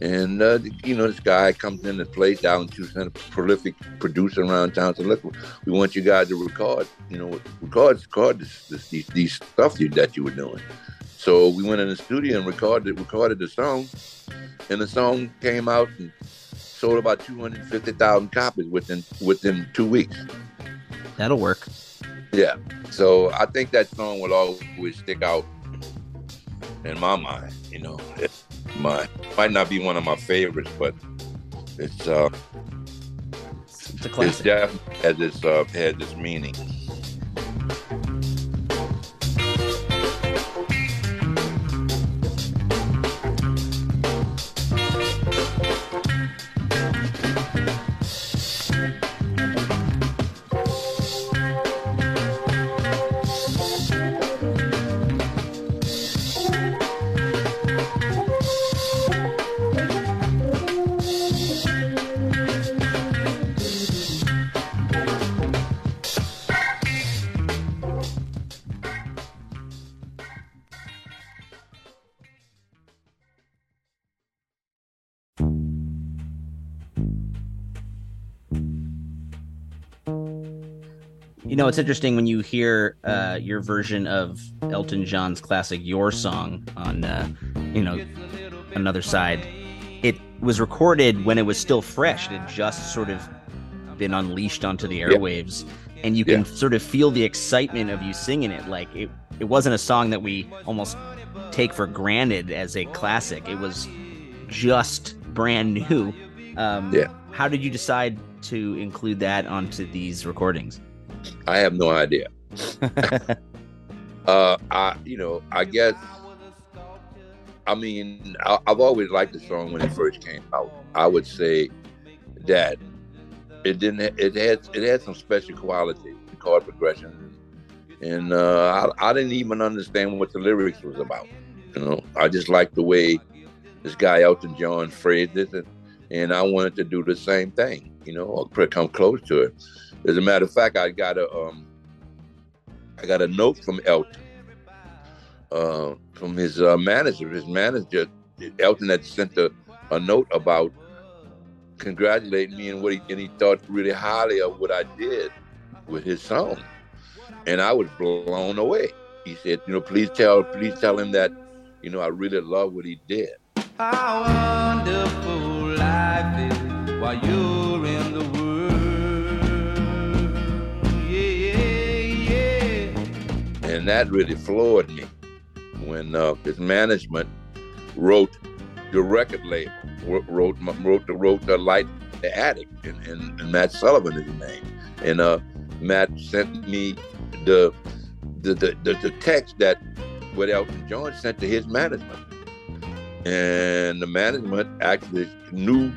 And uh, you know, this guy comes in and plays down Toussaint, a prolific producer around town. Said, "Look, we want you guys to record, you know, record, record this, this, these, these stuff you, that you were doing." So we went in the studio and recorded recorded the song, and the song came out and sold about two hundred fifty thousand copies within within two weeks. That'll work. Yeah. So I think that song will always stick out in my mind. You know. My might not be one of my favorites, but it's uh, it's, a classic. it's definitely has this uh, has this meaning. You know, it's interesting when you hear uh, your version of Elton John's classic "Your Song" on, uh, you know, another side. It was recorded when it was still fresh. It had just sort of been unleashed onto the airwaves, yeah. and you can yeah. sort of feel the excitement of you singing it. Like it, it wasn't a song that we almost take for granted as a classic. It was just brand new. Um, yeah. How did you decide to include that onto these recordings? I have no idea. uh, I, you know, I guess. I mean, I, have always liked the song when it first came out. I would say that it didn't. It had it had some special quality, the chord progression, and uh, I, I didn't even understand what the lyrics was about. You know, I just liked the way this guy Elton John phrased it, and, and I wanted to do the same thing. You know, or come close to it. As a matter of fact, I got a um, I got a note from Elton, uh, from his uh, manager. His manager, Elton, had sent a, a note about congratulating me and what he and he thought really highly of what I did with his song, and I was blown away. He said, you know, please tell please tell him that, you know, I really love what he did. How wonderful life is while you're in the and that really floored me when uh, his management wrote the record label, wrote wrote the wrote the light the attic, and, and, and, Matt Sullivan is the name, and uh, Matt sent me the the, the the, the text that what Elton John sent to his management, and the management actually knew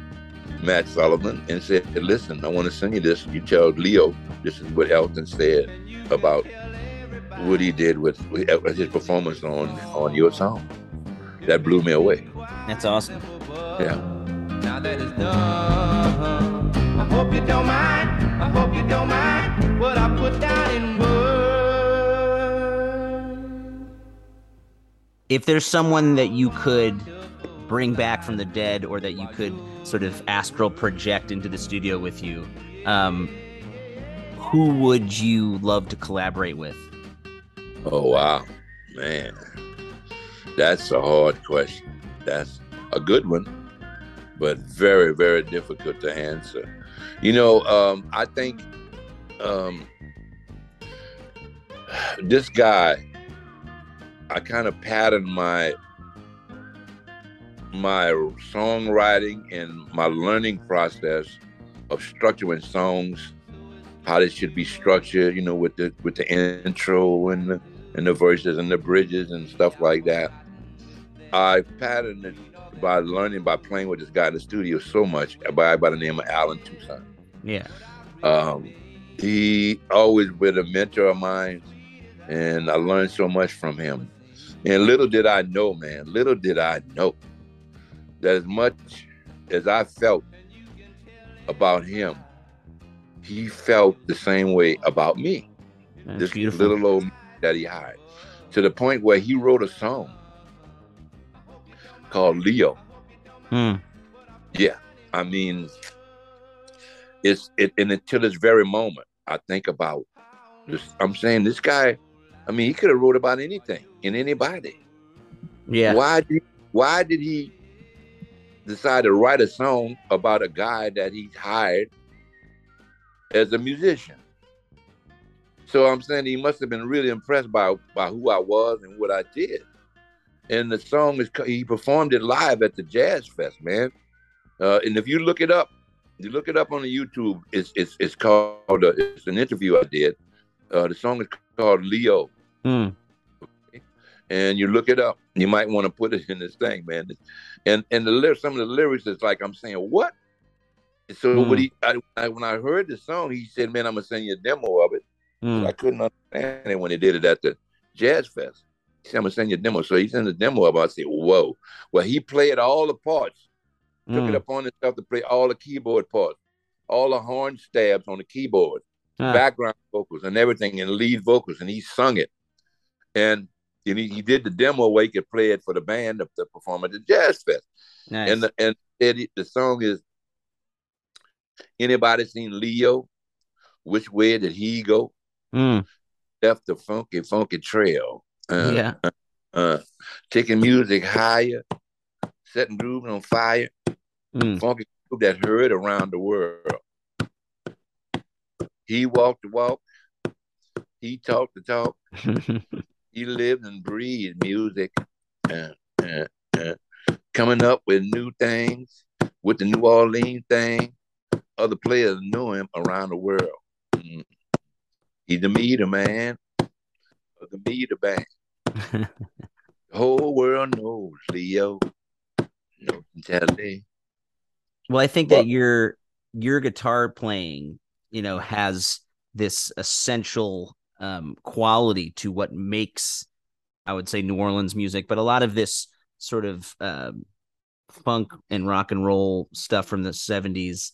Matt Sullivan and said, "Listen, I want to send you this. You tell Leo this is what Elton said about what he did with, with his performance on on your song. That blew me away. That's awesome. Yeah. Now that is done. I hope you don't mind. I hope you don't mind what I put down in words. If there's someone that you could bring back from the dead or that you could sort of astral project into the studio with you, um, who would you love to collaborate with? Oh wow, man, that's a hard question. That's a good one, but very, very difficult to answer. You know, um, I think um, this guy, I kind of patterned my my songwriting and my learning process of structuring songs, how they should be structured. You know, with the with the intro and the, and the verses and the bridges and stuff like that. I patterned it by learning by playing with this guy in the studio so much, guy by the name of Allen Toussaint. Yeah. Um, he always been a mentor of mine, and I learned so much from him. And little did I know, man, little did I know that as much as I felt about him, he felt the same way about me. That's this beautiful. little old that he hired to the point where he wrote a song called Leo. Hmm. Yeah, I mean, it's it, and until this very moment, I think about this. I'm saying this guy. I mean, he could have wrote about anything and anybody. Yeah. Why did Why did he decide to write a song about a guy that he hired as a musician? So I'm saying he must have been really impressed by by who I was and what I did. And the song is he performed it live at the Jazz Fest, man. Uh, and if you look it up, you look it up on the YouTube. It's it's it's called uh, it's an interview I did. Uh, the song is called Leo. Hmm. And you look it up. You might want to put it in this thing, man. And and the lyrics, some of the lyrics is like I'm saying what. So what he I, I, when I heard the song, he said, "Man, I'm gonna send you a demo of it." Mm. I couldn't understand it when they did it at the Jazz Fest. He said, I'm gonna send you a demo. So he sent a demo of it. I said, Whoa. Well, he played all the parts, mm. took it mm. upon himself to play all the keyboard parts, all the horn stabs on the keyboard, ah. background vocals and everything, and lead vocals, and he sung it. And and he, he did the demo where he could play it for the band to, to perform at the Jazz Fest. Nice. And the, and it, the song is anybody seen Leo? Which way did he go? Mm. left the funky, funky trail. Uh, yeah. uh, taking music higher, setting grooves on fire, Mm. funky groove that heard around the world. He walked the walk, he talked the talk, he lived and breathed music, uh, uh, uh, coming up with new things, with the New Orleans thing. Other players knew him around the world. Mm. He's the meter man, of the meter band. The whole world knows Leo. No telling. Well, I think Well- that your your guitar playing, you know, has this essential um, quality to what makes, I would say, New Orleans music. But a lot of this sort of um, funk and rock and roll stuff from the '70s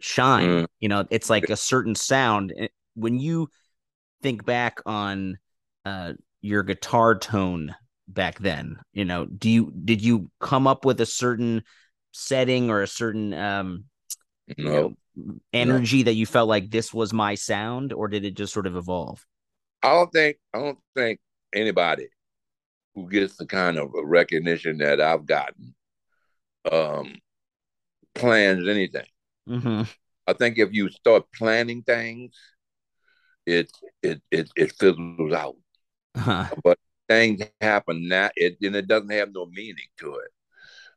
shine. Mm. You know, it's like a certain sound. When you think back on uh, your guitar tone back then, you know, do you did you come up with a certain setting or a certain um you know, energy that you felt like this was my sound or did it just sort of evolve I don't think I don't think anybody who gets the kind of recognition that I've gotten um plans anything. mm-hmm. I think if you start planning things, it it it it fizzles out. uh-huh. Things happen now, it and it doesn't have no meaning to it.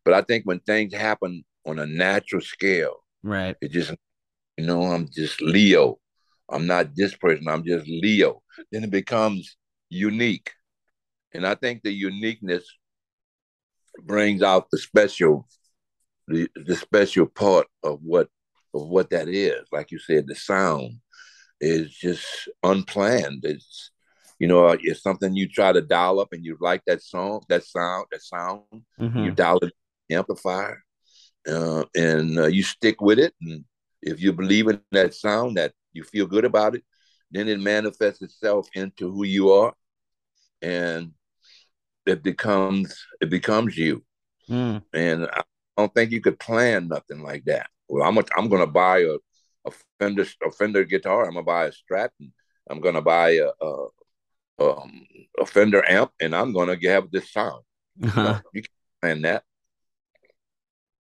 But I think when things happen on a natural scale, right it just you know, I'm just Leo. I'm not this person, I'm just Leo. Then it becomes unique. And I think the uniqueness brings out the special the the special part of what of what that is. Like you said, the sound is just unplanned. It's you know, it's something you try to dial up and you like that song, that sound, that sound. Mhm. You dial it amplifier, uh, and uh, you stick with it. And if you believe in that sound, that you feel good about it, then it manifests itself into who you are, and it becomes it becomes you. Mm. And I don't think you could plan nothing like that. Well, I'm a, I'm gonna buy a, a Fender a Fender guitar. I'm gonna buy a Strat. And I'm gonna buy a, a um, a Fender amp, and I'm gonna have this sound. You, Uh-huh. know, you can't plan that.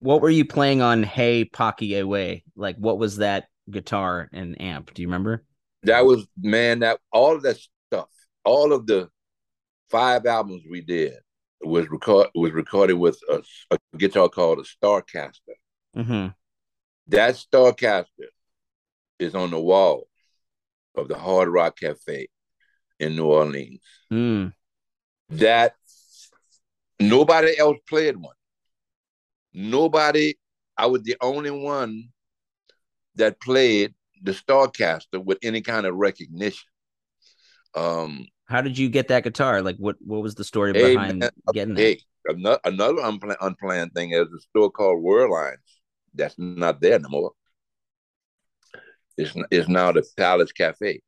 what were you playing on hey pocky away like what was that guitar and amp do you remember That was man. That all of that stuff, all of the five albums we did was record was recorded with a, a guitar called a Starcaster. mm-hmm. That Starcaster is on the wall of the Hard Rock Cafe in New Orleans. mm. That nobody else played one. Nobody. I was the only one that played the Starcaster with any kind of recognition. Um, how did you get that guitar like what what was the story Hey, behind man, getting that Hey, another, another unpla- unplanned thing is a store called Werlein's. That's not there no more. It's, now the Palace Cafe.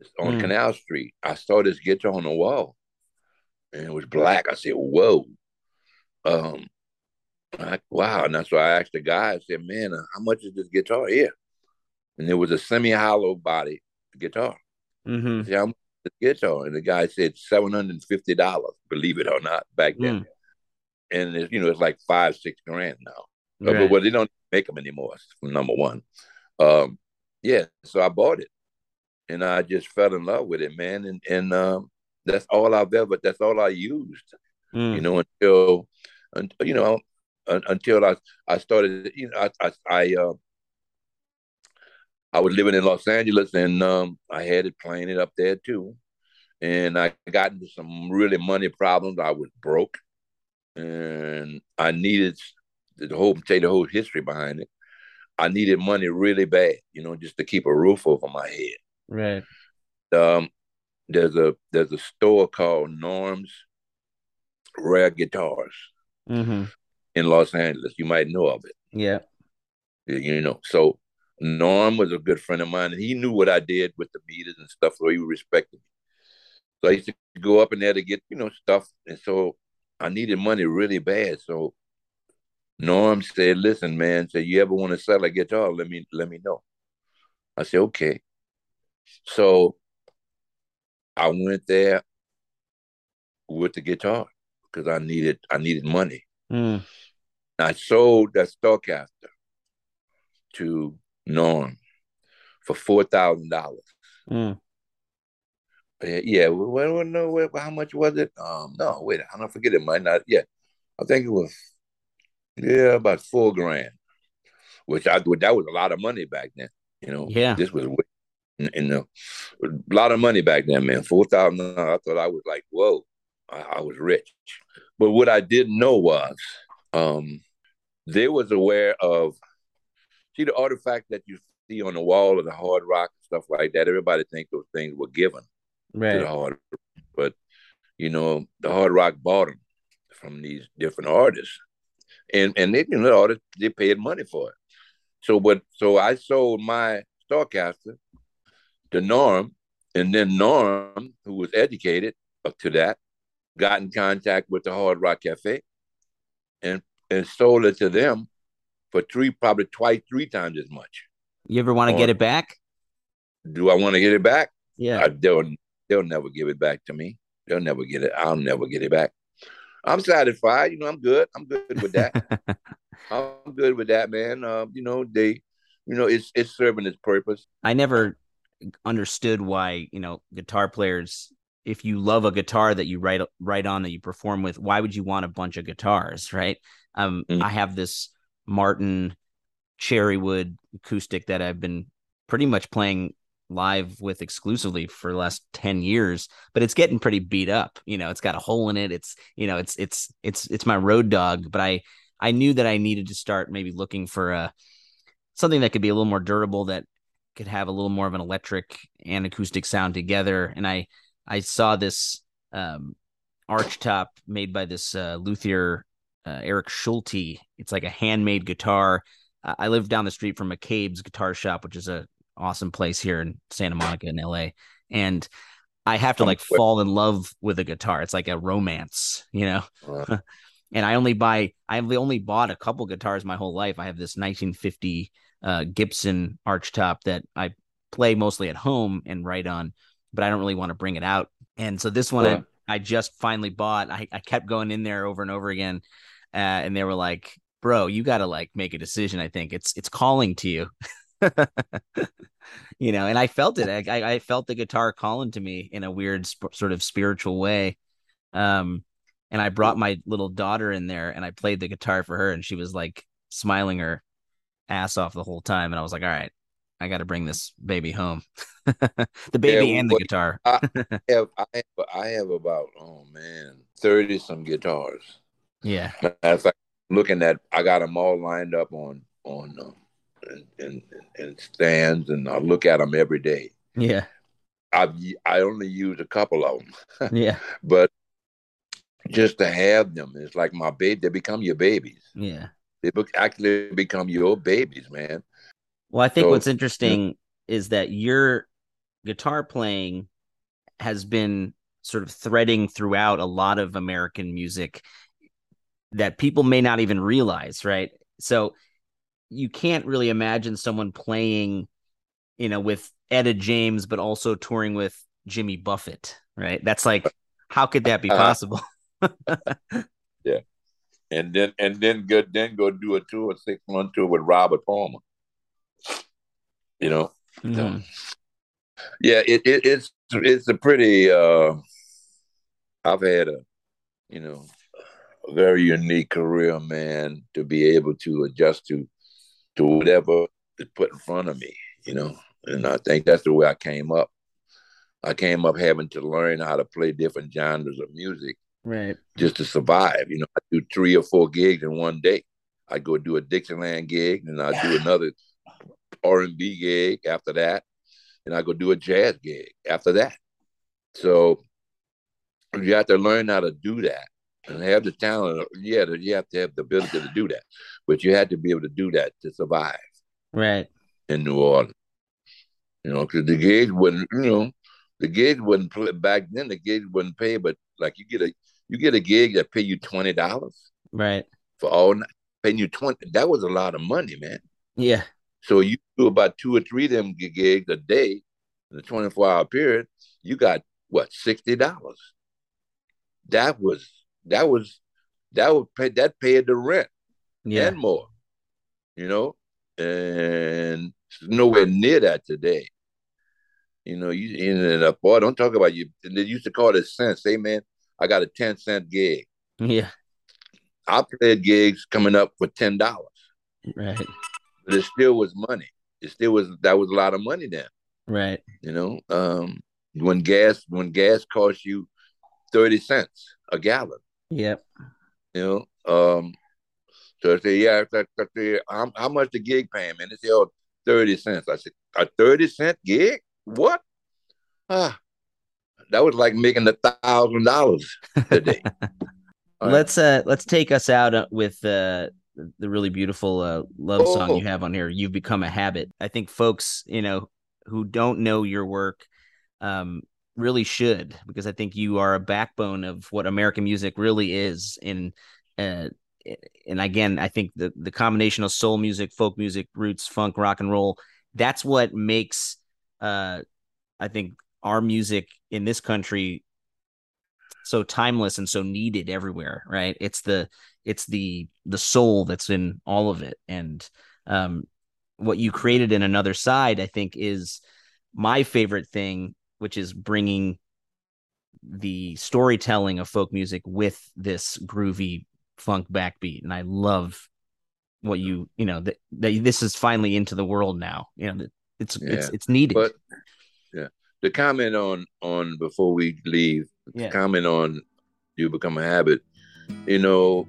It's on Hmm. Canal Street. I saw this guitar on the wall, and it was black. I said, "Whoa!" Um, I, wow, and that's why I asked the guy. I said, "Man, uh, how much is this guitar here?" And it was a semi-hollow body guitar. mm-hmm. I said, "How much is this guitar?" And the guy said, 750 dollars. Believe it or not, back then Mm. and it's, you know it's like five six grand now. Uh, Right. But well, they don't make them anymore. Number one, um, yeah. So I bought it, and I just fell in love with it, man. And and um, that's all I've ever. That's all I used, Mm. you know, until, until you know, until I I started. You know, I I I, uh, I was living in Los Angeles, and um, I had it playing it up there too. And I got into some really money problems. I was broke and I needed the whole tell you the whole history behind it. I needed money really bad, you know, just to keep a roof over my head. right Um, there's a there's a store called Norm's Rare Guitars mm-hmm. in Los Angeles. You might know of it, yeah you know. So Norm was a good friend of mine, and he knew what I did with the meters and stuff, so he respected me. So I used to go up in there to get you know stuff, and so I needed money really bad. So Norm said, "Listen, man, said you ever want to sell a guitar? Let me let me know." I said, "Okay." So I went there with the guitar because I needed I needed money. Mm. I sold that Starcaster to Norm for four thousand dollars. Mm. Yeah, well, well, no, well, how much was it? Um, no, wait, I don't forget it. Might not. Yeah, I think it was. Yeah, about four grand, which I that was a lot of money back then. You know, Yeah. this was you know a lot of money back then, man. Four thousand. I thought I was like, whoa, I, I was rich. But what I didn't know was, um, they was aware of see the artifact that you see on the wall of the hard rock stuff like that. Everybody think those things were given to the Right. hard, but you know the hard rock bought them from these different artists, and and they you know they paid money for it. So but so I sold my Starcaster to Norm, and then Norm, who was educated up to that, got in contact with the Hard Rock Cafe, and and sold it to them for three probably twice three times as much. You ever want to get it back? Do I want to get it back? Yeah. I, they'll they'll never give it back to me. They'll never get it. I'll never get it back. I'm satisfied. You know, I'm good. I'm good with that. I'm good with that, man. Uh, you know, they, you know, it's it's serving its purpose. I never understood why, you know, guitar players if you love a guitar that you write write on that you perform with, why would you want a bunch of guitars, right? Um Mm. I have this Martin Cherrywood acoustic that I've been pretty much playing live with exclusively for the last 10 years but it's getting pretty beat up you know it's got a hole in it it's you know it's it's it's it's my road dog but i i knew that i needed to start maybe looking for a something that could be a little more durable that could have a little more of an electric and acoustic sound together and i i saw this um arch top made by this uh luthier uh, eric schulte. It's like a handmade guitar. I I live down the street from McCabe's guitar shop, which is a awesome place here in Santa Monica in LA. And I have to like fall in love with a guitar. It's like a romance, you know. Uh, And I only buy I've only bought a couple guitars my whole life. I have this 1950 uh, Gibson archtop that I play mostly at home and write on, but I don't really want to bring it out. And so this one Yeah. I, I just finally bought. I, I kept going in there over and over again, uh, and they were like, "Bro, you got to like make a decision. I think it's it's calling to you." you know, and I felt it. I, I felt the guitar calling to me in a weird sp- sort of spiritual way. Um, and I brought my little daughter in there and I played the guitar for her and she was like smiling her ass off the whole time. And I was like, all right, I got to bring this baby home. the baby Yeah, and the guitar. I have, I have, I have about oh man, thirty some guitars. Yeah. Matter of fact, looking at, I got them all lined up on on uh, in, in, in stands, and I look at them every day. Yeah. I I only use a couple of them, Yeah. but just to have them, it's like my baby. They become your babies. Yeah. They be- actually become your babies, man. Well, I think So, what's interesting is that your guitar playing has been sort of threading throughout a lot of American music that people may not even realize, right? So you can't really imagine someone playing, you know, with Etta James, but also touring with Jimmy Buffett, right? That's like, how could that be possible? yeah, and then and then go then go do a tour, a six month tour with Robert Palmer. You know, Mhm. yeah, it, it it's it's a pretty. uh I've had a, you know, a very unique career, man, to be able to adjust to to whatever is put in front of me, you know, and I think that's the way I came up. I came up having to learn how to play different genres of music Right. just to survive. You know, I do three or four gigs in one day. I go do a Dixieland gig, and I do another R and B gig after that, and I go do a jazz gig after that. So you have to learn how to do that and have the talent. Yeah, you have to have the ability to do that, but you had to be able to do that to survive Right. in New Orleans. You know, because the gigs wouldn't, you know, the gigs wouldn't play back then. The gigs wouldn't pay, but like you get a you get a gig that pay you twenty dollars Right. for all night, paying you twenty. That was a lot of money, man. Yeah. So you do about two or three of them gi- gigs a day in a twenty four hour period. You got what sixty dollars. That was that was that would pay that paid the rent Yeah. and more. You know, and nowhere near that today. You know, you and uh, boy, don't talk about you. They used to call it cents. Say, man, I got a ten cent gig. Yeah. I played gigs coming up for ten dollars, Right. but it still was money. It still was that was a lot of money then. Right. You know, um, when gas when gas cost you thirty cents a gallon. Yep. You know, um, so I say, yeah, I say, how, how much the gig paying, man? They say, oh, 30 cents. I said, a 30 cent gig? What? Ah, that was like making a thousand dollars a day. Let's uh let's take us out uh, with uh the really beautiful uh love song Oh. you have on here. You've become a habit. I think folks, you know, who don't know your work um really should because I think you are a backbone of what American music really is in uh and again, I think the the combination of soul music, folk music, roots, funk, rock and roll, that's what makes uh I think our music in this country so timeless and so needed everywhere right? It's the it's the the soul that's in all of it. And um what you created in another side i think is my favorite thing which is bringing the storytelling of folk music with this groovy funk backbeat and i love what you you know that, that this is finally into the world now you know it's it's Yeah. it's needed But yeah, the comment on on before we leave, Yeah. comment on you become a habit. You know,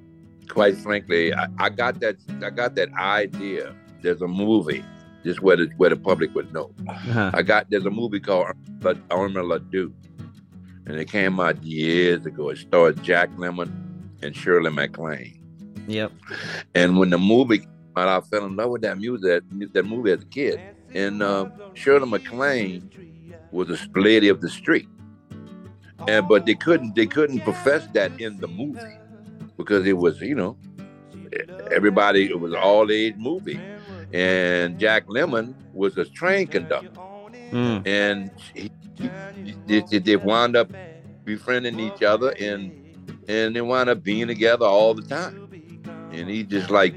quite frankly, I, I got that I got that idea. There's a movie, just where the where the public would know. Uh-huh. I got there's a movie called Irma La Douce, and it came out years ago. It starred Jack Lemmon and Shirley MacLaine. yep And when the movie came out, I fell in love with that music, that movie as a kid. And uh, Shirley MacLaine was a lady of the street, and but they couldn't they couldn't profess that in the movie because it was you know everybody it was all age movie, and Jack Lemmon was a train conductor. Mm. and he, he- they, they wound up befriending each other and and they wound up being together all the time. And he just like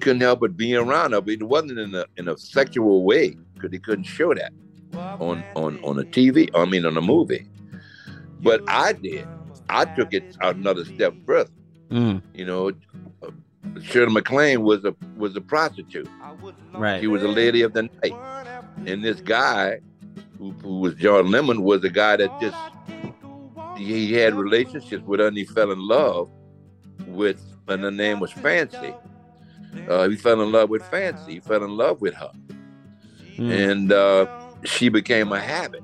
couldn't help but being around her but it wasn't in a in a sexual way because he couldn't show that on on on a tv i mean on a movie. But i did. I took it another step further. Mm. you know Shirley MacLaine was a was a prostitute right she was a lady of the night. And this guy, who, who was John Lemmon, was a guy that just he had relationships with her and he fell in love with, and her name was Fancy. Uh, he fell in love with Fancy. He fell in love with her, Mm. and uh, she became a habit.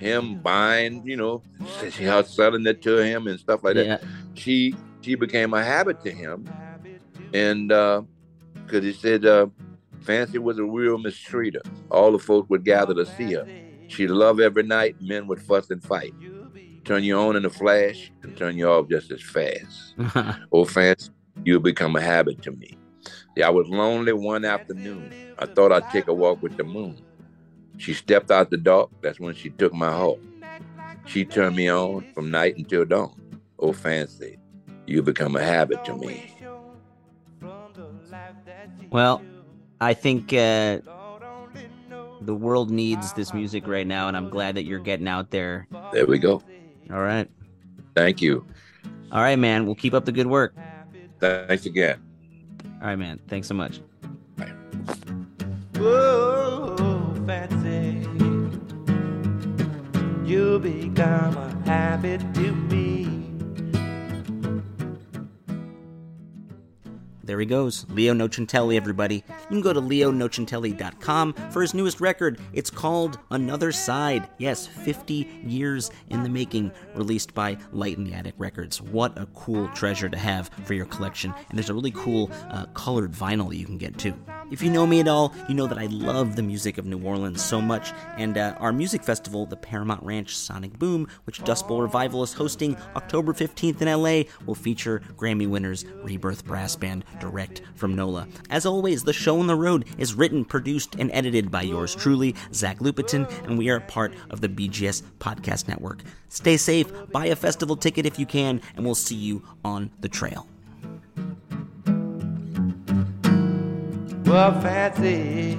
Him buying, you know, she her selling it to him and stuff like that yeah she she became a habit to him, and because he said uh, Fancy was a real mistreater. All the folks would gather to see her. She'd love every night. Men would fuss and fight. Turn you on in a flash and turn you off just as fast. Oh, Fancy, you become a habit to me. Yeah, I was lonely one afternoon. I thought I'd take a walk with the moon. She stepped out the dark. That's when she took my heart. She turned me on from night until dawn. Oh, fancy, you become a habit to me. Well, I think uh, the world needs this music right now, and I'm glad that you're getting out there. There we go. All right. Thank you. All right, man. We'll keep up the good work. Thanks again. All right, man. Thanks so much. Whoa, fancy. You become a habit to me. There he goes. Leo Nocentelli, everybody. You can go to leonocentelli.com for his newest record. It's called Another Side. Yes, 50 years in the making, released by Light in the Attic Records. What a cool treasure to have for your collection. And there's a really cool uh, colored vinyl you can get too. If you know me at all, you know that I love the music of New Orleans so much. And uh, our music festival, the Paramount Ranch Sonic Boom, which Dust Bowl Revival is hosting October 15th in LA, will feature Grammy winners Rebirth Brass Band, direct from NOLA. As always, the show on the road is written, produced, and edited by yours truly, Zach Lupetin, and we are part of the BGS Podcast Network. Stay safe, buy a festival ticket if you can, and we'll see you on the trail. Well, fancy,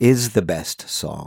is the best song.